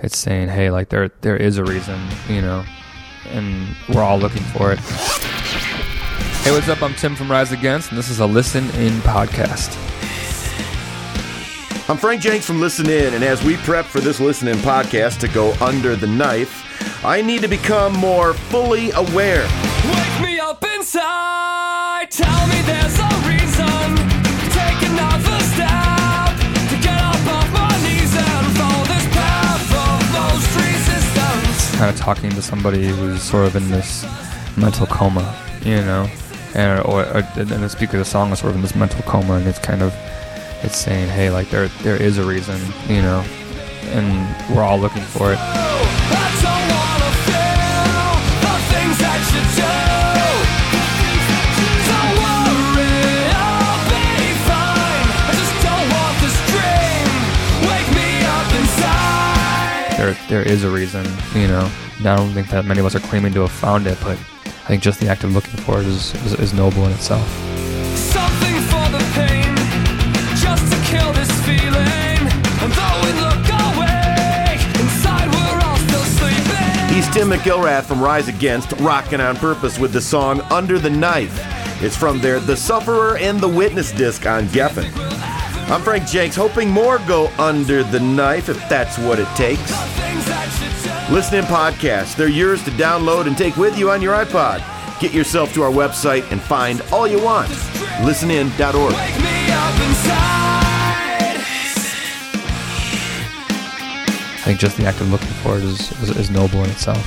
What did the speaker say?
it's saying, hey, like there there is a reason, you know, and we're all looking for it. Hey, what's up? I'm Tim from Rise Against, and this is a Listen In podcast. I'm Frank Jenks from Listen In, and as we prep for this Listen In podcast to go under the knife, I need to become more fully aware. Wake me up inside. Kind of talking to somebody who's sort of in this mental coma, you know, and or, or and the speaker of the song is sort of in this mental coma, and it's kind of it's saying, hey, like there there is a reason, you know, and we're all looking for it. There there is a reason, you know. I don't think that many of us are claiming to have found it, but I think just the act of looking for it is, is, is noble in itself. Something for the pain, just to kill this feeling. And though we look away, inside we're all still sleeping. He's Tim McIlrath from Rise Against, rocking on purpose with the song Under the Knife. It's from their The Sufferer and the Witness disc on Geffen. I'm Frank Jenks, hoping more go under the knife if that's what it takes. Things that you do. Listen in podcasts. They're yours to download and take with you on your iPod. Get yourself to our website and find all you want. Listenin.org. Wake me up inside. I think just the act of looking for it is, is, is noble in itself.